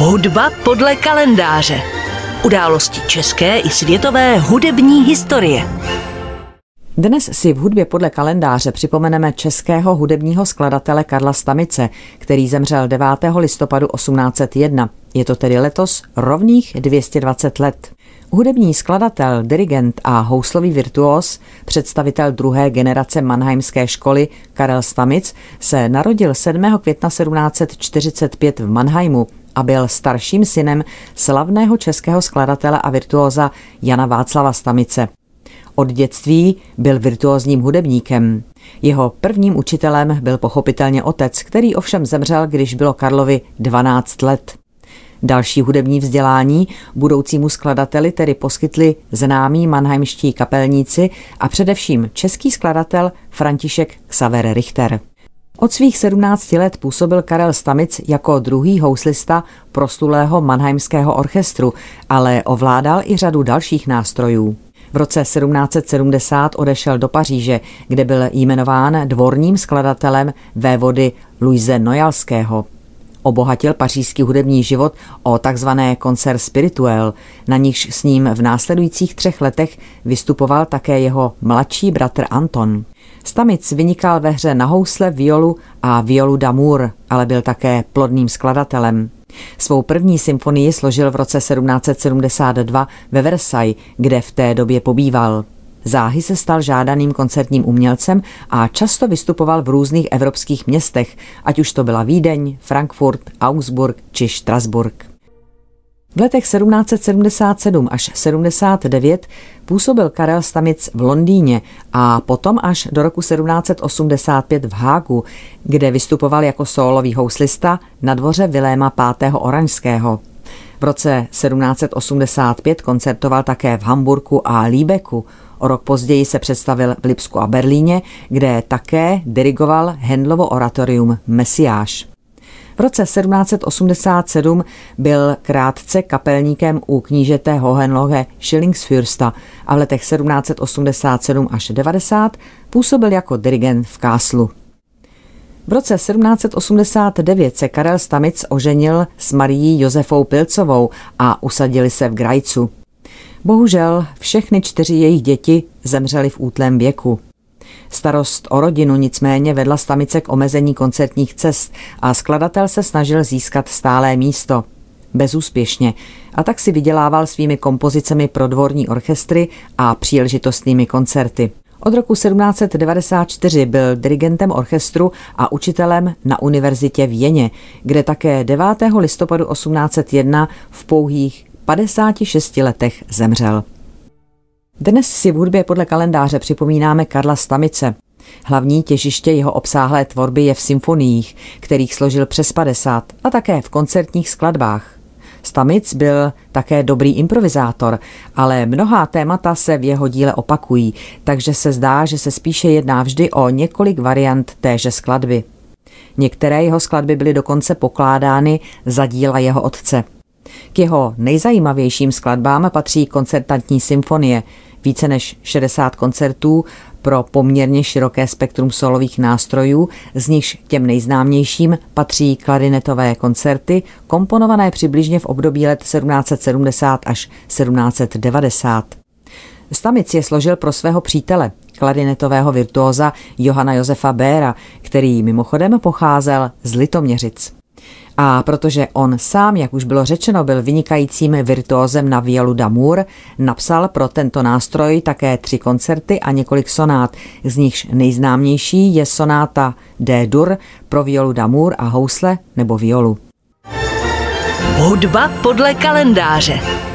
Hudba podle kalendáře. Události české i světové hudební historie. Dnes si v hudbě podle kalendáře připomeneme českého hudebního skladatele Karla Stamice, který zemřel 9. listopadu 1801. Je to tedy letos rovných 220 let. Hudební skladatel, dirigent a houslový virtuos, představitel druhé generace Mannheimské školy Karel Stamic se narodil 7. května 1745 v Mannheimu a byl starším synem slavného českého skladatele a virtuóza Jana Václava Stamice. Od dětství byl virtuózním hudebníkem. Jeho prvním učitelem byl pochopitelně otec, který ovšem zemřel, když bylo Karlovi 12 let. Další hudební vzdělání budoucímu skladateli tedy poskytli známí manheimští kapelníci a především český skladatel František Xaver Richter. Od svých 17 let působil Karel Stamic jako druhý houslista prostulého Mannheimského orchestru, ale ovládal i řadu dalších nástrojů. V roce 1770 odešel do Paříže, kde byl jmenován dvorním skladatelem vévody Luise Nojalského. Obohatil pařížský hudební život o takzvané koncert spirituel, na nichž s ním v následujících třech letech vystupoval také jeho mladší bratr Anton. Stamic vynikal ve hře na housle, violu a violu d'amour, ale byl také plodným skladatelem. Svou první symfonii složil v roce 1772 ve Versailles, kde v té době pobýval. Záhy se stal žádaným koncertním umělcem a často vystupoval v různých evropských městech, ať už to byla Vídeň, Frankfurt, Augsburg či Strasburg. V letech 1777 až 79 působil Karel Stamic v Londýně a potom až do roku 1785 v Hágu, kde vystupoval jako sólový houslista na dvoře Viléma V. Oranžského. V roce 1785 koncertoval také v Hamburku a Líbeku. O rok později se představil v Lipsku a Berlíně, kde také dirigoval Hendlovo oratorium Mesiáš. V roce 1787 byl krátce kapelníkem u knížete Hohenlohe Schillingsfürsta a v letech 1787 až 90 působil jako dirigent v Káslu. V roce 1789 se Karel Stamic oženil s Marií Josefou Pilcovou a usadili se v Grajcu. Bohužel všechny čtyři jejich děti zemřely v útlém věku. Starost o rodinu nicméně vedla Stamice k omezení koncertních cest a skladatel se snažil získat stálé místo. Bezúspěšně a tak si vydělával svými kompozicemi pro dvorní orchestry a příležitostnými koncerty. Od roku 1794 byl dirigentem orchestru a učitelem na univerzitě v Jeně, kde také 9. listopadu 1801 v pouhých 56 letech zemřel. Dnes si v hudbě podle kalendáře připomínáme Karla Stamice. Hlavní těžiště jeho obsáhlé tvorby je v symfoniích, kterých složil přes 50 a také v koncertních skladbách. Stamic byl také dobrý improvizátor, ale mnohá témata se v jeho díle opakují, takže se zdá, že se spíše jedná vždy o několik variant téže skladby. Některé jeho skladby byly dokonce pokládány za díla jeho otce. K jeho nejzajímavějším skladbám patří koncertantní symfonie, více než 60 koncertů pro poměrně široké spektrum solových nástrojů, z nichž těm nejznámějším patří klarinetové koncerty, komponované přibližně v období let 1770 až 1790. Stamic je složil pro svého přítele, klarinetového virtuóza Johana Josefa Béra, který mimochodem pocházel z Litoměřic. A protože on sám, jak už bylo řečeno, byl vynikajícím virtuózem na violu d'amour, napsal pro tento nástroj také tři koncerty a několik sonát, z nichž nejznámější je sonáta D-dur pro violu d'amour a housle nebo violu. Hudba podle kalendáře.